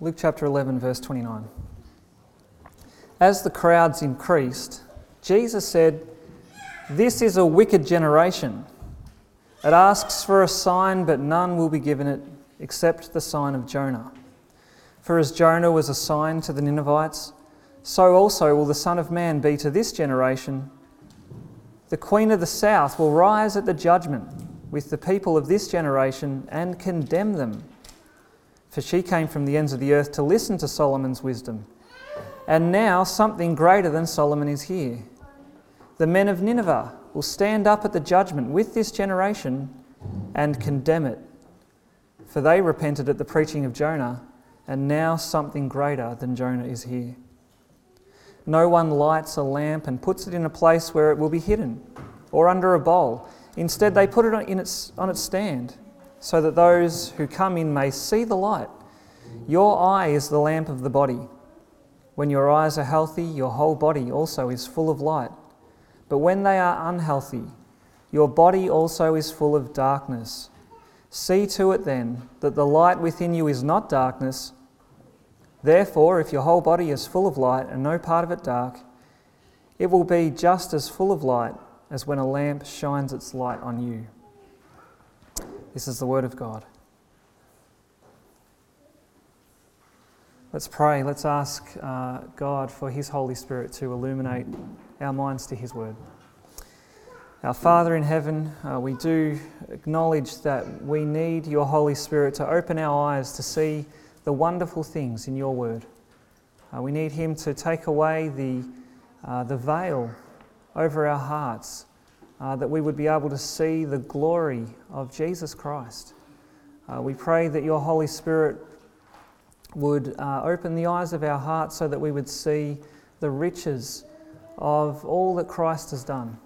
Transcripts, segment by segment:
Luke chapter 11, verse 29. As the crowds increased, Jesus said, This is a wicked generation. It asks for a sign, but none will be given it except the sign of Jonah. For as Jonah was a sign to the Ninevites, so also will the Son of Man be to this generation. The Queen of the South will rise at the judgment with the people of this generation and condemn them. For she came from the ends of the earth to listen to Solomon's wisdom. And now something greater than Solomon is here. The men of Nineveh will stand up at the judgment with this generation and condemn it. For they repented at the preaching of Jonah, and now something greater than Jonah is here. No one lights a lamp and puts it in a place where it will be hidden or under a bowl. Instead, they put it on its, on its stand so that those who come in may see the light. Your eye is the lamp of the body. When your eyes are healthy, your whole body also is full of light. But when they are unhealthy, your body also is full of darkness. See to it then that the light within you is not darkness. Therefore, if your whole body is full of light and no part of it dark, it will be just as full of light as when a lamp shines its light on you. This is the word of God. Let's pray. Let's ask uh, God for His Holy Spirit to illuminate our minds to His word. Our Father in heaven, uh, we do acknowledge that we need your Holy Spirit to open our eyes to see the wonderful things in your word. Uh, we need Him to take away the, uh, the veil over our hearts, uh, that we would be able to see the glory of Jesus Christ. Uh, we pray that your Holy Spirit would uh, open the eyes of our hearts so that we would see the riches of all that Christ has done,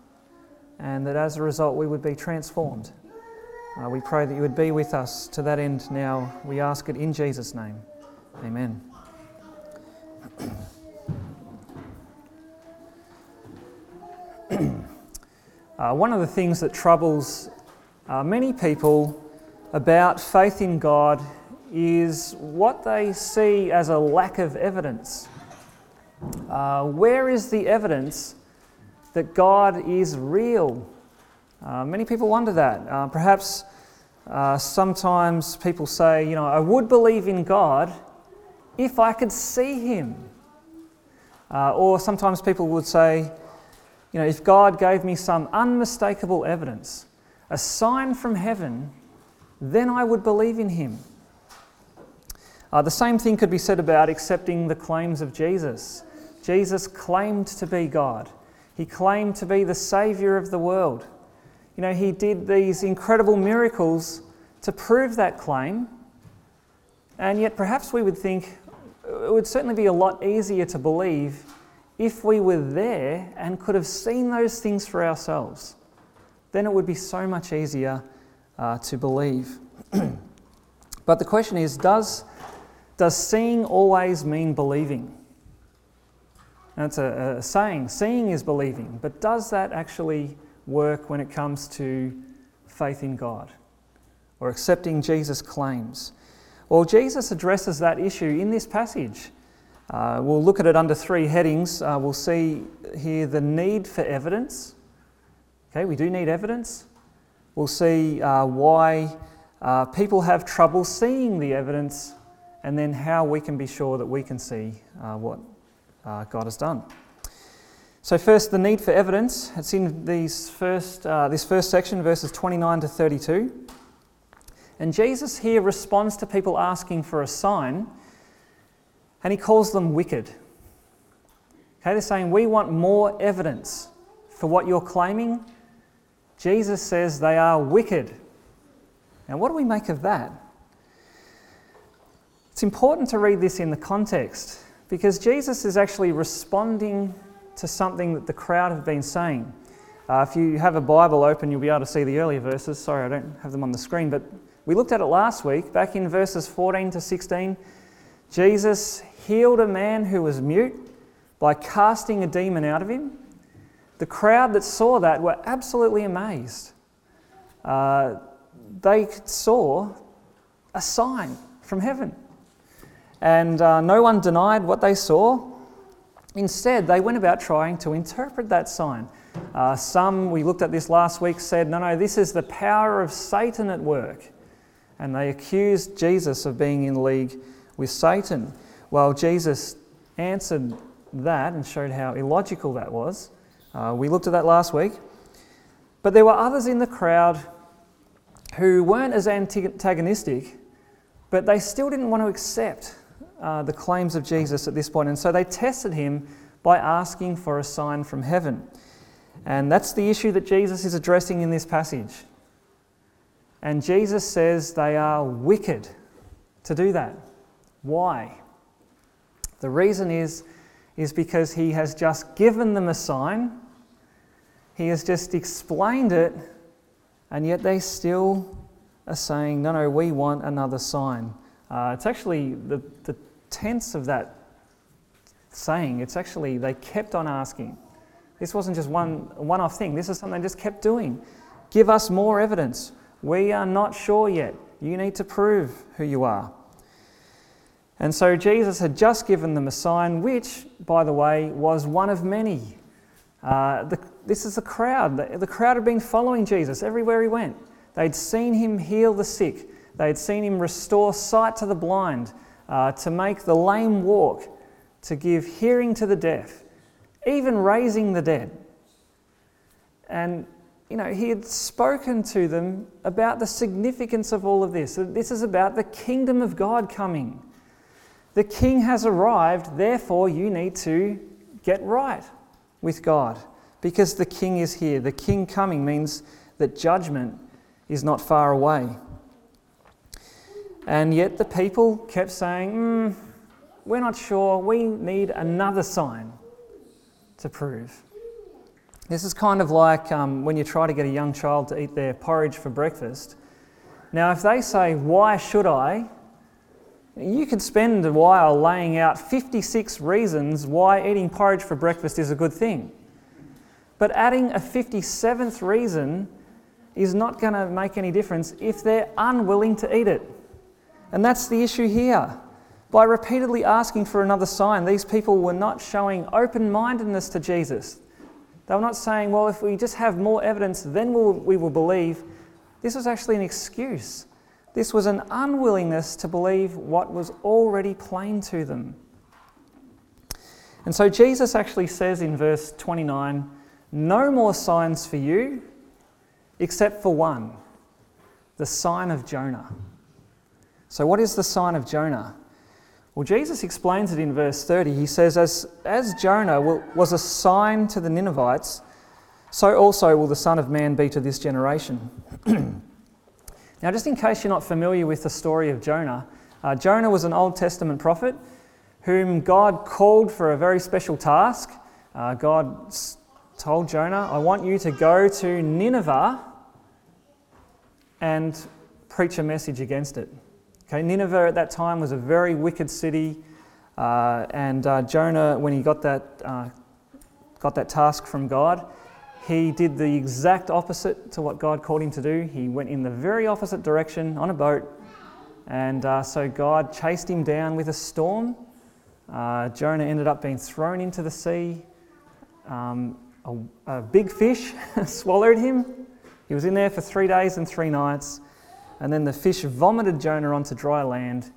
and that as a result we would be transformed. Uh, we pray that you would be with us to that end now. We ask it in Jesus' name. Amen. Uh, one of the things that troubles uh, many people about faith in God is what they see as a lack of evidence. Uh, where is the evidence that God is real? Uh, many people wonder that. Uh, perhaps uh, sometimes people say, you know, I would believe in God if I could see Him. Or sometimes people would say, you know, if God gave me some unmistakable evidence, a sign from heaven, then I would believe in Him. Uh, the same thing could be said about accepting the claims of Jesus. Jesus claimed to be God, He claimed to be the Saviour of the world. You know, He did these incredible miracles to prove that claim, and yet perhaps we would think it would certainly be a lot easier to believe if we were there and could have seen those things for ourselves. Then it would be so much easier uh, to believe. but the question is does does seeing always mean believing? That's a, a saying. Seeing is believing, but does that actually work when it comes to faith in God or accepting Jesus' claims? Well, Jesus addresses that issue in this passage. Uh, we'll look at it under three headings. Uh, we'll see here the need for evidence. Okay, we do need evidence. We'll see uh, why uh, people have trouble seeing the evidence and then how we can be sure that we can see uh, what uh, God has done. So, first, the need for evidence. It's in these first, this first section, verses 29 to 32. And Jesus here responds to people asking for a sign, and he calls them wicked. Okay, they're saying, We want more evidence for what you're claiming. Jesus says they are wicked. Now, what do we make of that? It's important to read this in the context because Jesus is actually responding to something that the crowd have been saying. Uh, if you have a Bible open, you'll be able to see the earlier verses. Sorry, I don't have them on the screen, but we looked at it last week, back in verses 14 to 16. Jesus healed a man who was mute by casting a demon out of him. The crowd that saw that were absolutely amazed. Uh, they saw a sign from heaven. and uh, no one denied what they saw. Instead, they went about trying to interpret that sign. Uh, some, we looked at this last week, said, no, no, this is the power of Satan at work. And they accused Jesus of being in league with Satan. Well, Jesus answered that and showed how illogical that was. Uh, we looked at that last week. But there were others in the crowd who weren't as antagonistic, but they still didn't want to accept uh, the claims of Jesus at this point. And so they tested him by asking for a sign from heaven. And that's the issue that Jesus is addressing in this passage. And Jesus says they are wicked to do that. Why? The reason is, is because he has just given them a sign, he has just explained it, and yet they still are saying, No, no, we want another sign. Uh, it's actually the, the tense of that saying, it's actually they kept on asking. This wasn't just one one off thing, this is something they just kept doing. Give us more evidence. We are not sure yet. You need to prove who you are. And so Jesus had just given them a sign, which, by the way, was one of many. Uh, the, this is the crowd. The, the crowd had been following Jesus everywhere he went. They'd seen him heal the sick, they'd seen him restore sight to the blind, uh, to make the lame walk, to give hearing to the deaf, even raising the dead. And, you know, he had spoken to them about the significance of all of this. This is about the kingdom of God coming. The king has arrived, therefore, you need to get right with God because the king is here. The king coming means that judgment is not far away. And yet the people kept saying, mm, We're not sure, we need another sign to prove. This is kind of like um, when you try to get a young child to eat their porridge for breakfast. Now, if they say, Why should I? You could spend a while laying out 56 reasons why eating porridge for breakfast is a good thing. But adding a 57th reason is not going to make any difference if they're unwilling to eat it. And that's the issue here. By repeatedly asking for another sign, these people were not showing open mindedness to Jesus. They were not saying, well, if we just have more evidence, then we'll, we will believe. This was actually an excuse. This was an unwillingness to believe what was already plain to them. And so Jesus actually says in verse 29 no more signs for you except for one the sign of Jonah. So, what is the sign of Jonah? Well, Jesus explains it in verse 30. He says, As, as Jonah was a sign to the Ninevites, so also will the Son of Man be to this generation. now, just in case you're not familiar with the story of Jonah, uh, Jonah was an Old Testament prophet whom God called for a very special task. Uh, God told Jonah, I want you to go to Nineveh and preach a message against it. Okay, Nineveh at that time was a very wicked city, uh, and uh, Jonah, when he got that, uh, got that task from God, he did the exact opposite to what God called him to do. He went in the very opposite direction on a boat, and uh, so God chased him down with a storm. Uh, Jonah ended up being thrown into the sea. Um, a, a big fish swallowed him. He was in there for three days and three nights. And then the fish vomited Jonah onto dry land.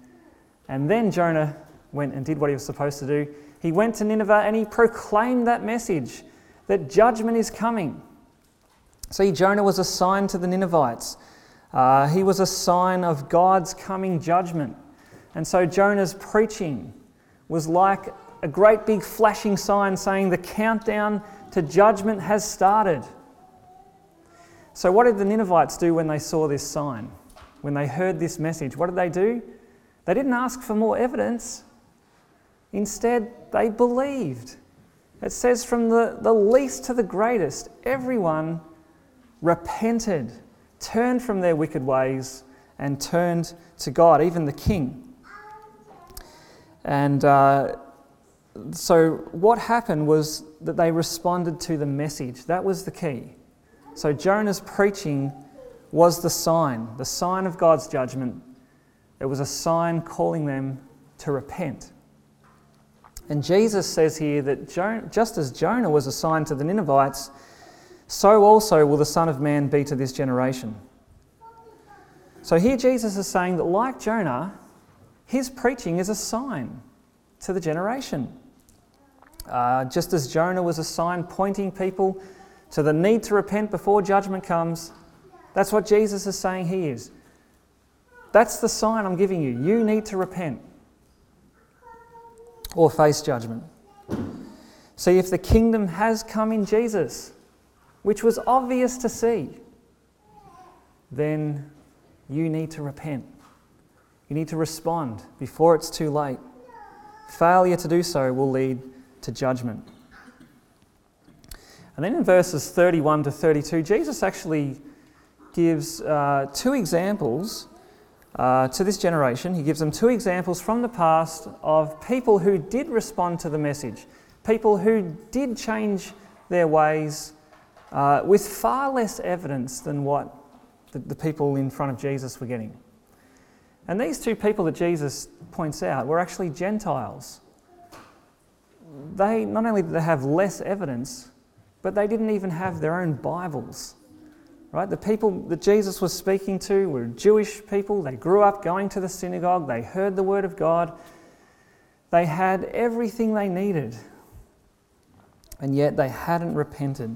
And then Jonah went and did what he was supposed to do. He went to Nineveh and he proclaimed that message that judgment is coming. See, Jonah was a sign to the Ninevites. Uh, he was a sign of God's coming judgment. And so Jonah's preaching was like a great big flashing sign saying the countdown to judgment has started. So, what did the Ninevites do when they saw this sign? When they heard this message, what did they do? They didn't ask for more evidence. Instead, they believed. It says from the, the least to the greatest, everyone repented, turned from their wicked ways, and turned to God, even the king. And uh, so, what happened was that they responded to the message. That was the key. So, Jonah's preaching was the sign, the sign of God's judgment. It was a sign calling them to repent. And Jesus says here that just as Jonah was a sign to the Ninevites, so also will the Son of Man be to this generation. So here Jesus is saying that, like Jonah, his preaching is a sign to the generation. Uh, just as Jonah was a sign pointing people to the need to repent before judgment comes, that's what Jesus is saying he is. That's the sign I'm giving you. You need to repent or face judgment. See, if the kingdom has come in Jesus, which was obvious to see, then you need to repent. You need to respond before it's too late. Failure to do so will lead to judgment. And then in verses 31 to 32, Jesus actually gives uh, two examples uh, to this generation. He gives them two examples from the past of people who did respond to the message, people who did change their ways uh, with far less evidence than what the, the people in front of Jesus were getting. And these two people that Jesus points out were actually Gentiles. They not only did they have less evidence, but they didn't even have their own Bibles. Right? The people that Jesus was speaking to were Jewish people. They grew up going to the synagogue, they heard the word of God, they had everything they needed. And yet they hadn't repented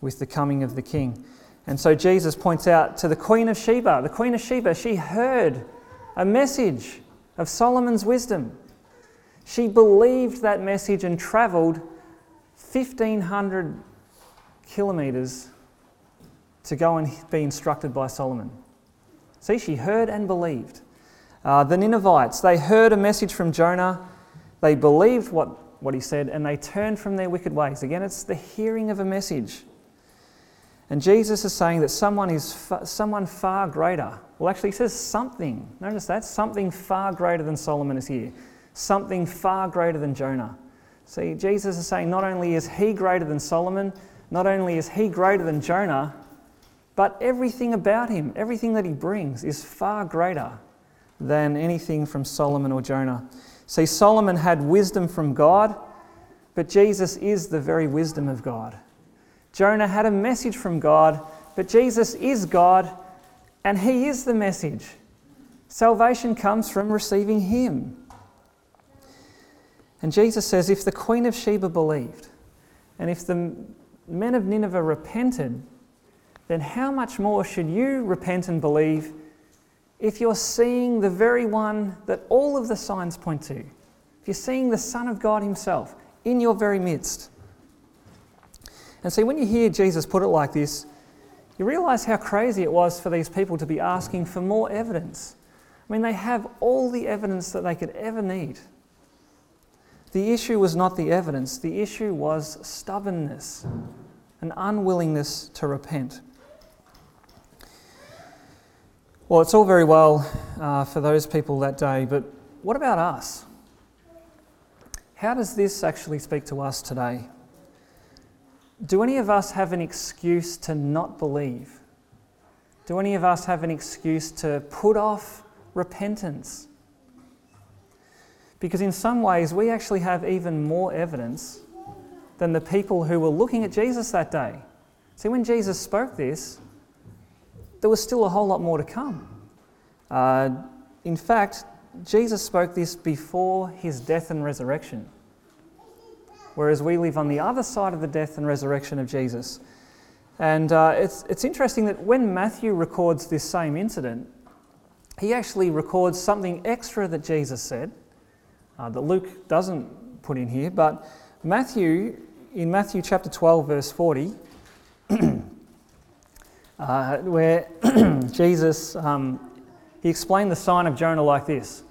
with the coming of the king. And so Jesus points out to the Queen of Sheba. The Queen of Sheba, she heard a message of Solomon's wisdom. She believed that message and travelled 1,500 kilometres to go and be instructed by Solomon. See, she heard and believed. Uh, the Ninevites, they heard a message from Jonah, they believed what, what he said, and they turned from their wicked ways. Again, it's the hearing of a message. And Jesus is saying that someone is fa- someone far greater. Well, actually, he says something. Notice that something far greater than Solomon is here. Something far greater than Jonah. See, Jesus is saying not only is he greater than Solomon, not only is he greater than Jonah, but everything about him, everything that he brings, is far greater than anything from Solomon or Jonah. See, Solomon had wisdom from God, but Jesus is the very wisdom of God. Jonah had a message from God, but Jesus is God and he is the message. Salvation comes from receiving him. And Jesus says if the Queen of Sheba believed, and if the men of Nineveh repented, then how much more should you repent and believe if you're seeing the very one that all of the signs point to? If you're seeing the Son of God Himself in your very midst. And see, when you hear Jesus put it like this, you realize how crazy it was for these people to be asking for more evidence. I mean, they have all the evidence that they could ever need. The issue was not the evidence, the issue was stubbornness, an unwillingness to repent. Well, it's all very well uh, for those people that day, but what about us? How does this actually speak to us today? Do any of us have an excuse to not believe? Do any of us have an excuse to put off repentance? Because in some ways, we actually have even more evidence than the people who were looking at Jesus that day. See, when Jesus spoke this, there was still a whole lot more to come. Uh, in fact, Jesus spoke this before his death and resurrection whereas we live on the other side of the death and resurrection of Jesus. And uh, it's, it's interesting that when Matthew records this same incident, he actually records something extra that Jesus said uh, that Luke doesn't put in here. But Matthew, in Matthew chapter 12, verse 40, uh, where Jesus um, he explained the sign of Jonah like this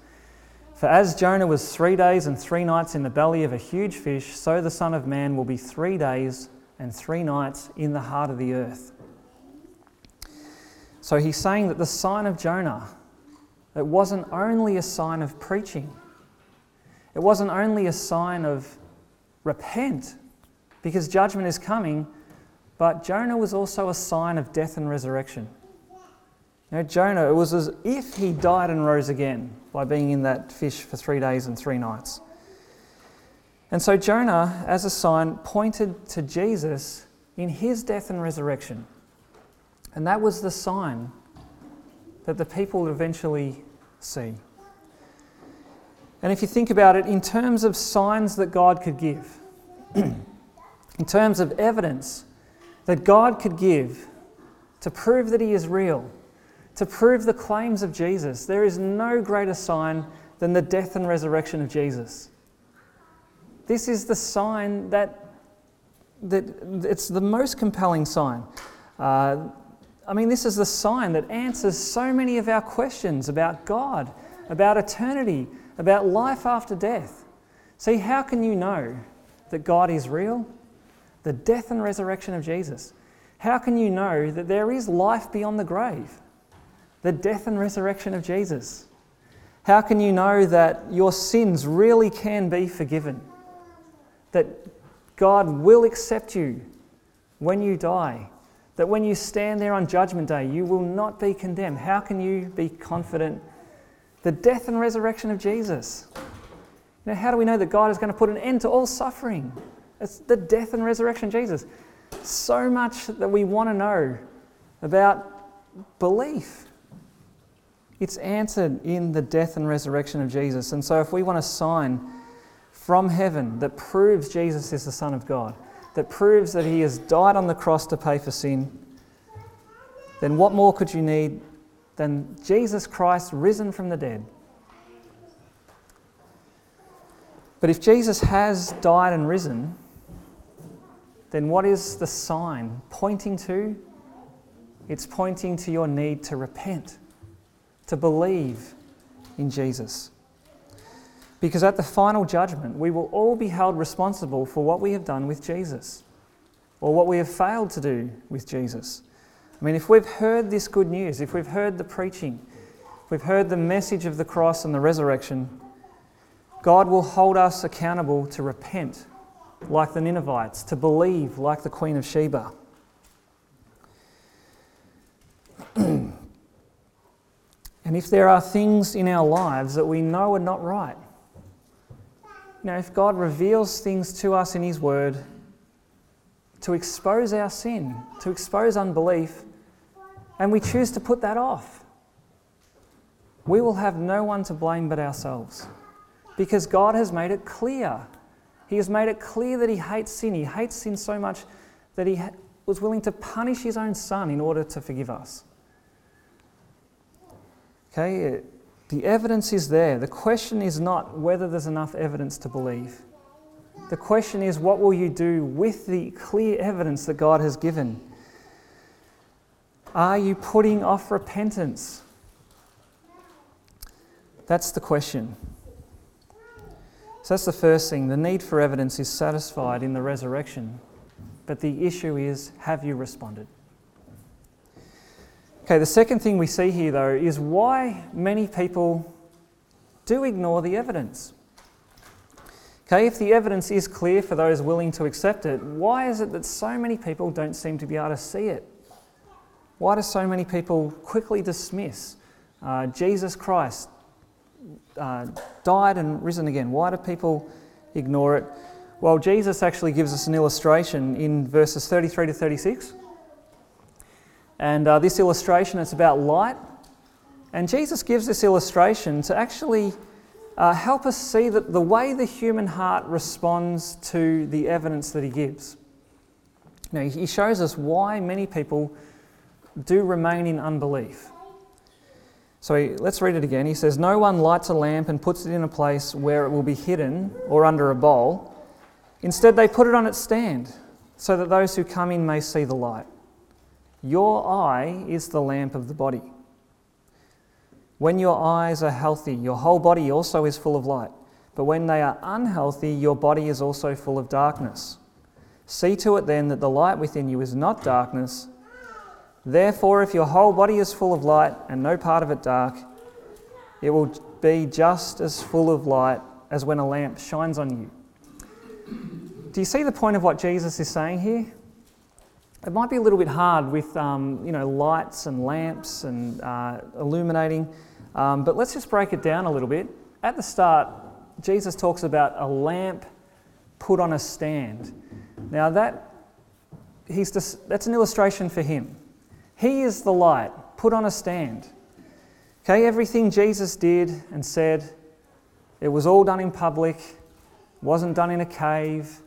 for as Jonah was three days and three nights in the belly of a huge fish, so the Son of Man will be three days and three nights in the heart of the earth. So he's saying that the sign of Jonah, it wasn't only a sign of preaching, it wasn't only a sign of repent, because judgment is coming, but Jonah was also a sign of death and resurrection. Know, Jonah, it was as if he died and rose again by being in that fish for three days and three nights. And so Jonah, as a sign, pointed to Jesus in his death and resurrection. And that was the sign that the people would eventually see. And if you think about it in terms of signs that God could give, in terms of evidence that God could give to prove that He is real, to prove the claims of Jesus, there is no greater sign than the death and resurrection of Jesus. This is the sign that, that it's the most compelling sign. Uh, I mean, this is the sign that answers so many of our questions about God, about eternity, about life after death. See, how can you know that God is real? The death and resurrection of Jesus. How can you know that there is life beyond the grave? The death and resurrection of Jesus. How can you know that your sins really can be forgiven? That God will accept you when you die? That when you stand there on Judgment Day, you will not be condemned? How can you be confident the death and resurrection of Jesus. Now, how do we know that God is going to put an end to all suffering? It's the death and resurrection of Jesus. So much that we want to know about belief. It's answered in the death and resurrection of Jesus. And so, if we want a sign from heaven that proves Jesus is the Son of God, that proves that He has died on the cross to pay for sin, then what more could you need than Jesus Christ risen from the dead. But if Jesus has died and risen, then what is the sign pointing to? It's pointing to your need to repent, to believe in Jesus. Because at the final judgment, we will all be held responsible for what we have done with Jesus or what we have failed to do with Jesus. I mean, if we've heard this good news, if we've heard the preaching, if we've heard the message of the cross and the resurrection, God will hold us accountable to repent like the Ninevites, to believe like the Queen of Sheba. and if there are things in our lives that we know are not right, know, if God reveals things to us in His Word to expose our sin, to expose unbelief, and we choose to put that off, we will have no one to blame but ourselves. Because God has made it clear. He has made it clear that He hates sin. He hates sin so much that He was willing to punish His own Son in order to forgive us. Okay, uh, the evidence is there. The question is not whether there's enough evidence to believe. The question is, what will you do with the clear evidence that God has given? Are you putting off repentance? That's the question. So that's the first thing. The need for evidence is satisfied in the resurrection. But the issue is have you responded? Okay, the second thing we see here, though, is why many people do ignore the evidence. Okay, if the evidence is clear for those willing to accept it, why is it that so many people don't seem to be able to see it? Why do so many people quickly dismiss uh, Jesus Christ uh, died and risen again? Why do people ignore it? Well, Jesus actually gives us an illustration in verses 33 to 36. And uh, this illustration is about light. And Jesus gives this illustration to actually uh, help us see that the way the human heart responds to the evidence that he gives. Now, he shows us why many people do remain in unbelief. So he, let's read it again. He says, No one lights a lamp and puts it in a place where it will be hidden or under a bowl. Instead, they put it on its stand so that those who come in may see the light. Your eye is the lamp of the body. When your eyes are healthy, your whole body also is full of light. But when they are unhealthy, your body is also full of darkness. See to it then that the light within you is not darkness. Therefore, if your whole body is full of light and no part of it dark, it will be just as full of light as when a lamp shines on you. Do you see the point of what Jesus is saying here? it might be a little bit hard with um, you know lights and lamps and uh, illuminating, um, but let's just break it down a little bit. At the start, Jesus talks about a lamp put on a stand. Now that he's just, that's an illustration for him. He is the light put on a stand. Okay, everything Jesus did and said, it was all done in public, wasn't done in a cave.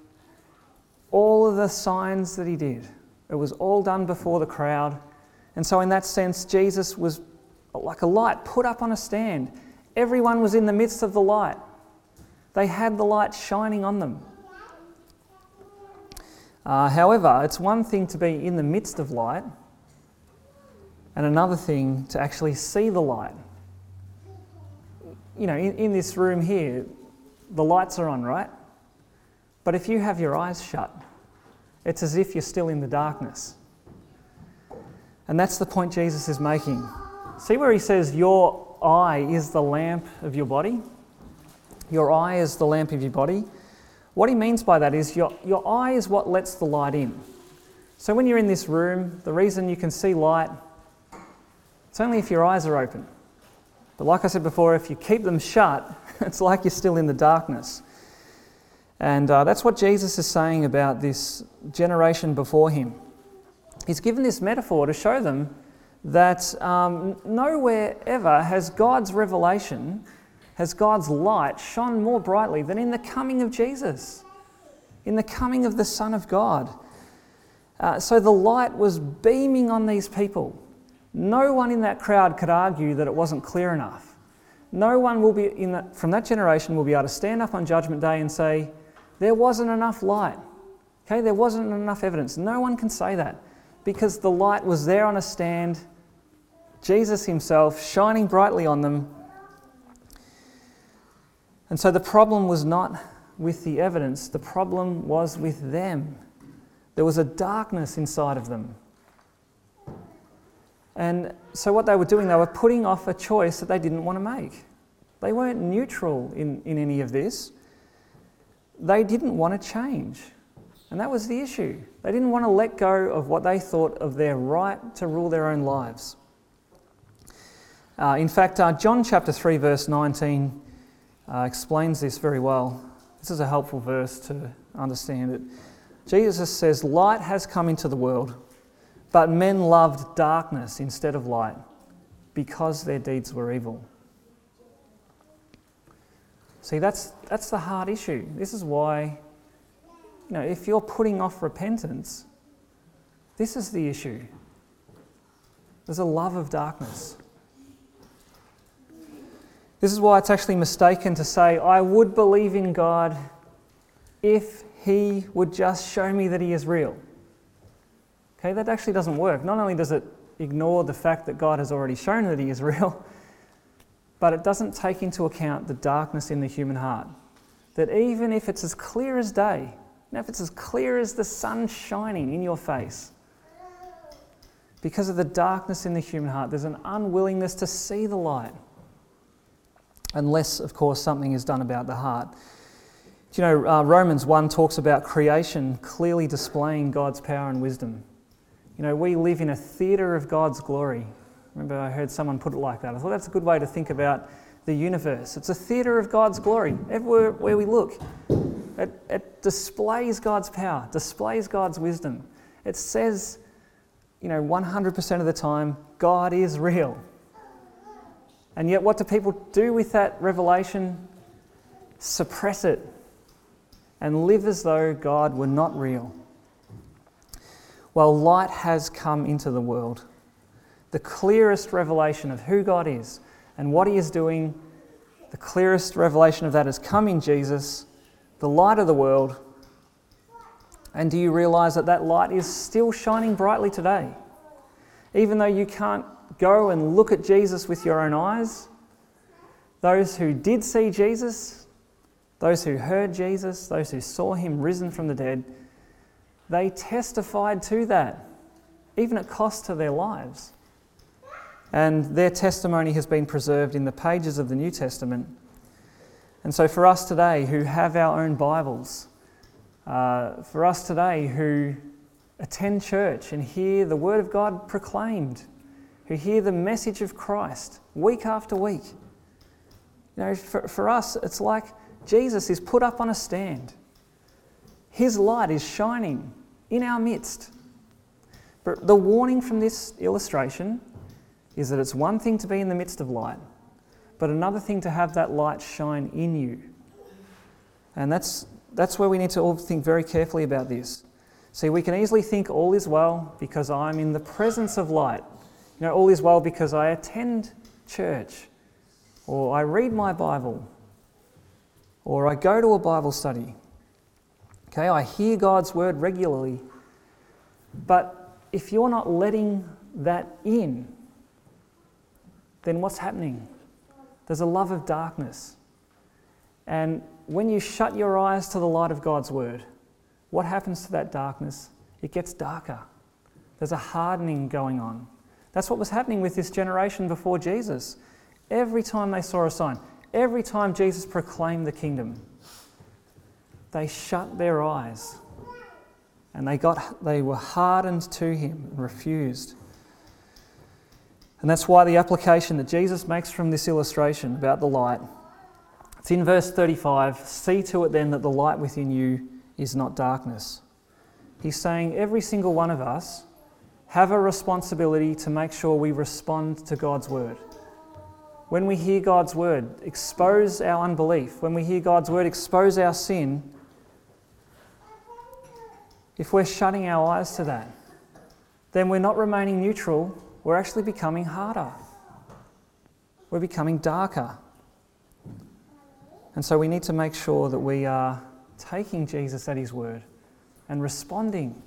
All of the signs that he did it was all done before the crowd. And so, in that sense, Jesus was like a light put up on a stand. Everyone was in the midst of the light, they had the light shining on them. Uh, however, it's one thing to be in the midst of light, and another thing to actually see the light. You know, in, in this room here, the lights are on, right? But if you have your eyes shut, it's as if you're still in the darkness. And that's the point Jesus is making. See where he says, Your eye is the lamp of your body? Your eye is the lamp of your body. What he means by that is your, your eye is what lets the light in. So when you're in this room, the reason you can see light, it's only if your eyes are open. But like I said before, if you keep them shut, it's like you're still in the darkness. And uh, that's what Jesus is saying about this generation before him. He's given this metaphor to show them that um, nowhere ever has God's revelation, has God's light shone more brightly than in the coming of Jesus, in the coming of the Son of God. Uh, so the light was beaming on these people. No one in that crowd could argue that it wasn't clear enough. No one will be that, from that generation will be able to stand up on Judgment Day and say, there wasn't enough light. Okay, there wasn't enough evidence. No one can say that because the light was there on a stand, Jesus Himself shining brightly on them. And so the problem was not with the evidence, the problem was with them. There was a darkness inside of them. And so, what they were doing, they were putting off a choice that they didn't want to make. They weren't neutral in, in any of this they didn't want to change. And that was the issue. They didn't want to let go of what they thought of their right to rule their own lives. Uh, in fact, uh, John chapter 3, verse 19 uh, explains this very well. This is a helpful verse to understand it. Jesus says, Light has come into the world, but men loved darkness instead of light because their deeds were evil. See, that's, that's the hard issue. This is why, you know, if you're putting off repentance, this is the issue. There's a love of darkness. This is why it's actually mistaken to say, I would believe in God if He would just show me that He is real. Okay, that actually doesn't work. Not only does it ignore the fact that God has already shown that He is real, but it doesn't take into account the darkness in the human heart. That even if it's as clear as day, and if it's as clear as the sun shining in your face, because of the darkness in the human heart, there's an unwillingness to see the light. Unless, of course, something is done about the heart. Do you know, uh, Romans 1 talks about creation clearly displaying God's power and wisdom. You know, we live in a theatre of God's glory. Remember, I heard someone put it like that. I thought that's a good way to think about the universe. It's a theatre of God's glory. Everywhere where we look, it, it displays God's power, displays God's wisdom. It says, you know, 100% of the time, God is real. And yet, what do people do with that revelation? Suppress it and live as though God were not real. Well, light has come into the world the clearest revelation of who God is and what He is doing, the clearest revelation of that has come in Jesus, the light of the world. And do you realize that that light is still shining brightly today? Even though you can't go and look at Jesus with your own eyes, those who did see Jesus, those who heard Jesus, those who saw him risen from the dead, they testified to that, even at cost to their lives. And their testimony has been preserved in the pages of the New Testament. And so, for us today who have our own Bibles, uh, for us today who attend church and hear the Word of God proclaimed, who hear the message of Christ week after week. You know, for, for us, it's like Jesus is put up on a stand. His light is shining in our midst. But the warning from this illustration is that it's one thing to be in the midst of light, but another thing to have that light shine in you. And that's, that's where we need to all think very carefully about this. See, we can easily think all is well because I'm in the presence of light. You know, all is well because I attend church, or I read my Bible, or I go to a Bible study. Okay, I hear God's word regularly. But if you're not letting that in, then what's happening? There's a love of darkness. And when you shut your eyes to the light of God's word, what happens to that darkness? It gets darker. There's a hardening going on. That's what was happening with this generation before Jesus. Every time they saw a sign, every time Jesus proclaimed the kingdom, they shut their eyes and they, got, they were hardened to him and refused. And that's why the application that Jesus makes from this illustration about the light, it's in verse 35 see to it then that the light within you is not darkness. He's saying every single one of us have a responsibility to make sure we respond to God's word. When we hear God's word, expose our unbelief. When we hear God's word, expose our sin. If we're shutting our eyes to that, then we're not remaining neutral, we're actually becoming harder. We're becoming darker. And so we need to make sure that we are taking Jesus at his word and responding,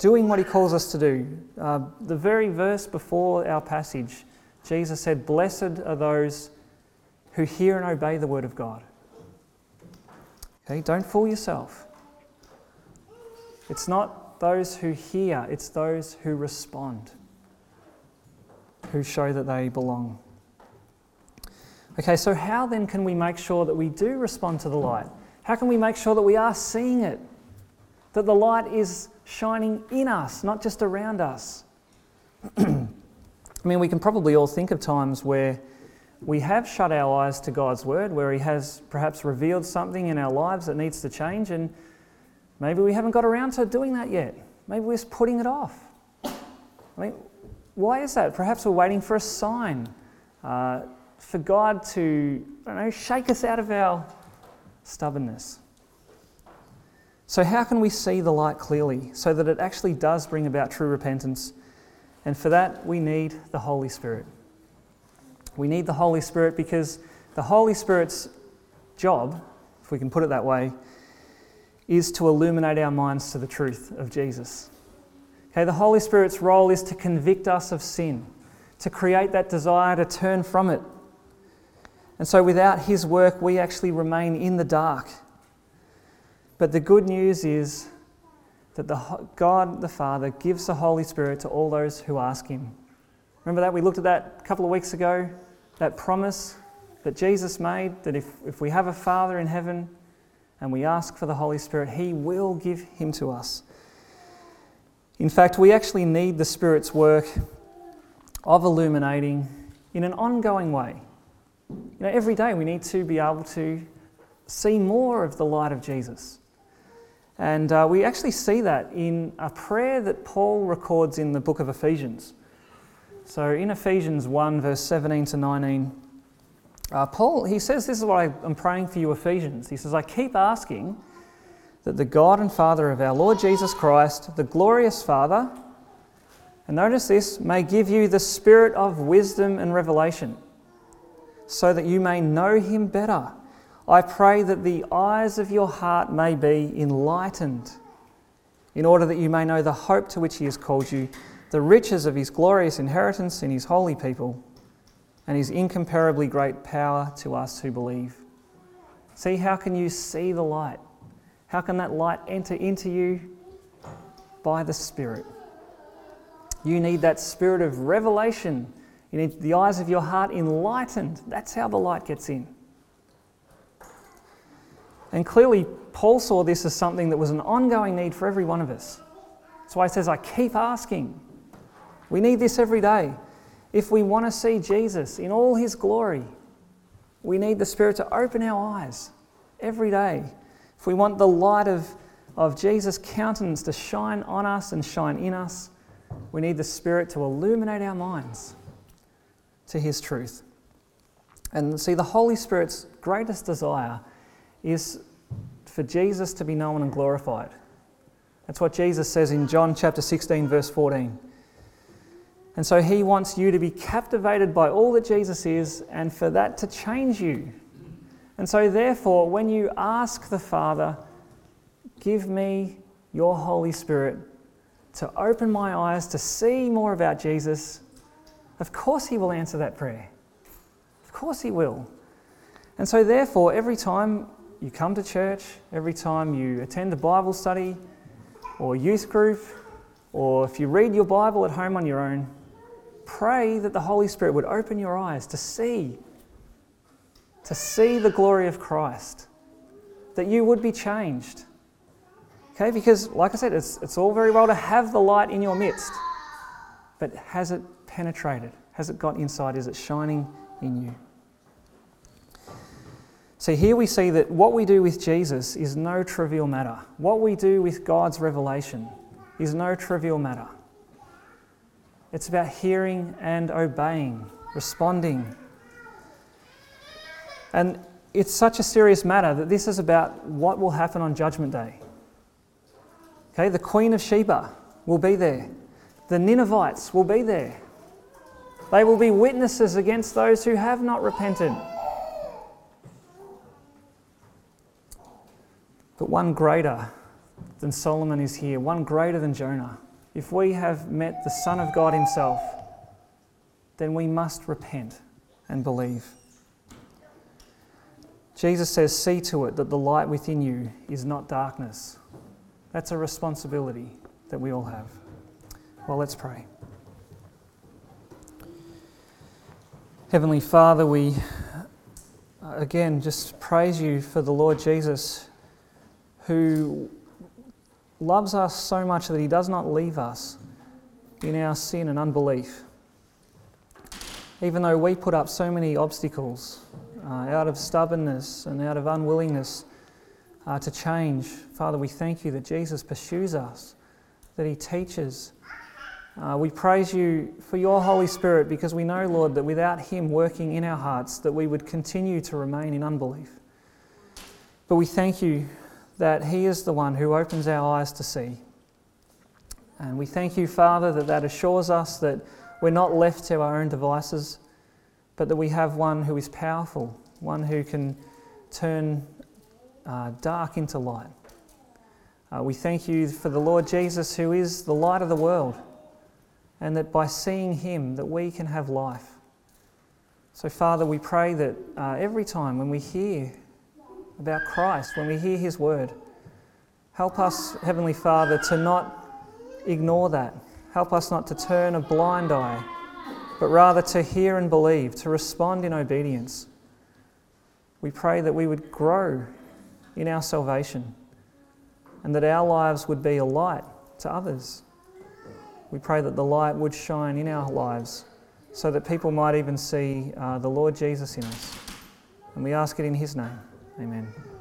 doing what he calls us to do. Uh, the very verse before our passage, Jesus said, Blessed are those who hear and obey the word of God. Okay, don't fool yourself. It's not those who hear, it's those who respond, who show that they belong. Okay, so how then can we make sure that we do respond to the light? How can we make sure that we are seeing it? That the light is shining in us, not just around us? I mean, we can probably all think of times where we have shut our eyes to God's word, where He has perhaps revealed something in our lives that needs to change, and maybe we haven't got around to doing that yet. Maybe we're just putting it off. I mean, why is that? Perhaps we're waiting for a sign, uh, for God to, I don't know, shake us out of our stubbornness. So, how can we see the light clearly so that it actually does bring about true repentance? And for that, we need the Holy Spirit. We need the Holy Spirit because the Holy Spirit's job, if we can put it that way, is to illuminate our minds to the truth of Jesus. Okay, the Holy Spirit's role is to convict us of sin, to create that desire to turn from it, and so without his work, we actually remain in the dark. But the good news is that the, God the Father gives the Holy Spirit to all those who ask him. Remember that? We looked at that a couple of weeks ago, that promise that Jesus made that if, if we have a Father in heaven and we ask for the Holy Spirit, he will give him to us. In fact, we actually need the Spirit's work of illuminating in an ongoing way. You know, every day we need to be able to see more of the light of Jesus. And uh, we actually see that in a prayer that Paul records in the book of Ephesians. So in Ephesians 1, verse 17 to 19, uh, Paul, he says, This is what I, I'm praying for you, Ephesians. He says, I keep asking that the God and Father of our Lord Jesus Christ, the glorious Father, and notice this, may give you the spirit of wisdom and revelation so that you may know him better. I pray that the eyes of your heart may be enlightened, in order that you may know the hope to which he has called you, the riches of his glorious inheritance in his holy people, and his incomparably great power to us who believe. See, how can you see the light? How can that light enter into you? By the Spirit. You need that spirit of revelation you need the eyes of your heart enlightened. That's how the light gets in. And clearly, Paul saw this as something that was an ongoing need for every one of us. That's why he says, I keep asking. We need this every day. If we want to see Jesus in all his glory, we need the Spirit to open our eyes every day. If we want the light of, of Jesus' countenance to shine on us and shine in us, we need the Spirit to illuminate our minds to his truth. And see, the Holy Spirit's greatest desire is for Jesus to be known and glorified. That's what Jesus says in John chapter 16, verse 14. And so he wants you to be captivated by all that Jesus is and for that to change you. And so, therefore, when you ask the Father, give me your Holy Spirit to open my eyes to see more about Jesus, of course he will answer that prayer. Of course he will. And so, therefore, every time you come to church, every time you attend a Bible study or youth group, or if you read your Bible at home on your own, pray that the Holy Spirit would open your eyes to see, to see the glory of Christ, that you would be changed. Okay, because like I said, it's, it's all very well to have the light in your midst, but has it penetrated? Has it got inside? Is it shining in you? So here we see that what we do with Jesus is no trivial matter. What we do with God's revelation is no trivial matter. It's about hearing and obeying, responding. And it's such a serious matter that this is about what will happen on Judgment Day. Okay, the Queen of Sheba will be there, the Ninevites will be there. They will be witnesses against those who have not repented. But one greater than Solomon is here, one greater than Jonah. If we have met the Son of God Himself, then we must repent and believe. Jesus says, See to it that the light within you is not darkness. That's a responsibility that we all have. Well, let's pray. Heavenly Father, we uh, again just praise you for the Lord Jesus who loves us so much that he does not leave us in our sin and unbelief. Even though we put up so many obstacles uh, out of stubbornness and out of unwillingness uh, to change, Father, we thank you that Jesus pursues us, that he teaches. Uh, we praise you for your Holy Spirit because we know, Lord, that without him working in our hearts, that we would continue to remain in unbelief. But we thank you that He is the one who opens our eyes to see. And we thank you, Father, that that assures us that we're not left to our own devices, but that we have one who is powerful, one who can turn uh, dark into light. Uh, we thank you for the Lord Jesus, who is the light of the world, and that by seeing Him, that we can have life. So, Father, we pray that uh, every time when we hear about Christ, when we hear His word. Help us, Heavenly Father, to not ignore that. Help us not to turn a blind eye, but rather to hear and believe, to respond in obedience. We pray that we would grow in our salvation and that our lives would be a light to others. We pray that the light would shine in our lives so that people might even see uh, the Lord Jesus in us. And we ask it in His name. Amen.